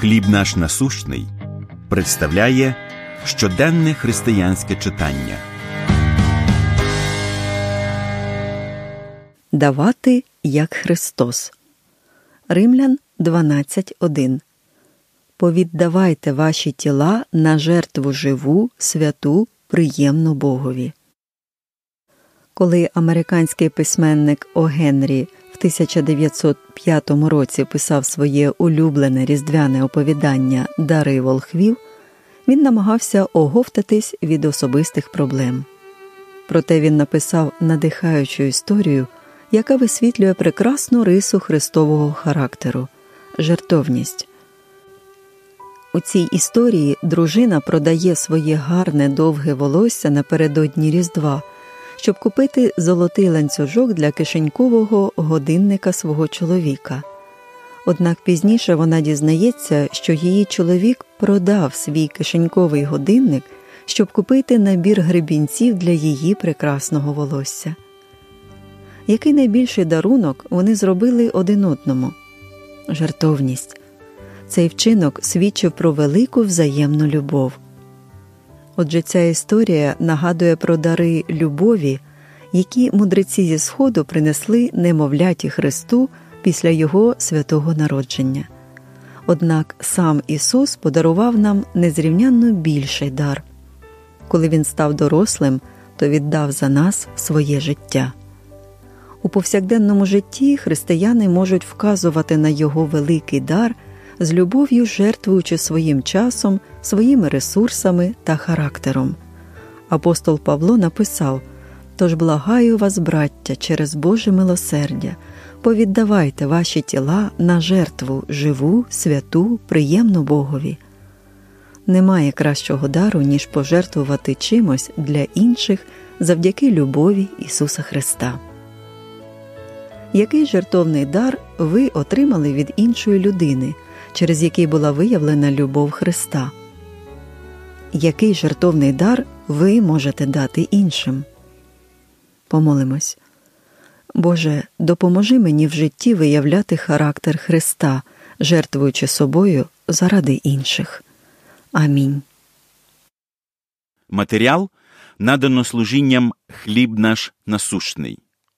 Хліб наш насущний представляє щоденне християнське читання. Давати як Христос. Римлян 12.1. Повіддавайте ваші тіла на жертву живу, святу, приємну Богові. Коли американський письменник О. Генрі 1905 році писав своє улюблене різдвяне оповідання Дари волхвів, він намагався оговтатись від особистих проблем. Проте він написав надихаючу історію, яка висвітлює прекрасну рису Христового характеру жертовність. У цій історії дружина продає своє гарне довге волосся напередодні Різдва щоб купити золотий ланцюжок для кишенькового годинника свого чоловіка. Однак пізніше вона дізнається, що її чоловік продав свій кишеньковий годинник, щоб купити набір гребінців для її прекрасного волосся. Який найбільший дарунок вони зробили один одному жартовність. Цей вчинок свідчив про велику взаємну любов. Отже, ця історія нагадує про дари любові, які мудреці зі Сходу принесли немовляті Христу після Його святого народження. Однак сам Ісус подарував нам незрівнянно більший дар. Коли Він став дорослим, то віддав за нас своє життя. У повсякденному житті християни можуть вказувати на Його великий дар з любов'ю жертвуючи своїм часом, своїми ресурсами та характером. Апостол Павло написав Тож благаю вас, браття, через Боже милосердя, повіддавайте ваші тіла на жертву живу, святу, приємну Богові. Немає кращого дару, ніж пожертвувати чимось для інших завдяки любові Ісуса Христа. Який жертовний дар ви отримали від іншої людини? Через який була виявлена любов Христа. Який жертовний дар ви можете дати іншим? Помолимось. Боже, допоможи мені в житті виявляти характер Христа, жертвуючи собою заради інших. Амінь. Матеріал надано служінням хліб наш насущний.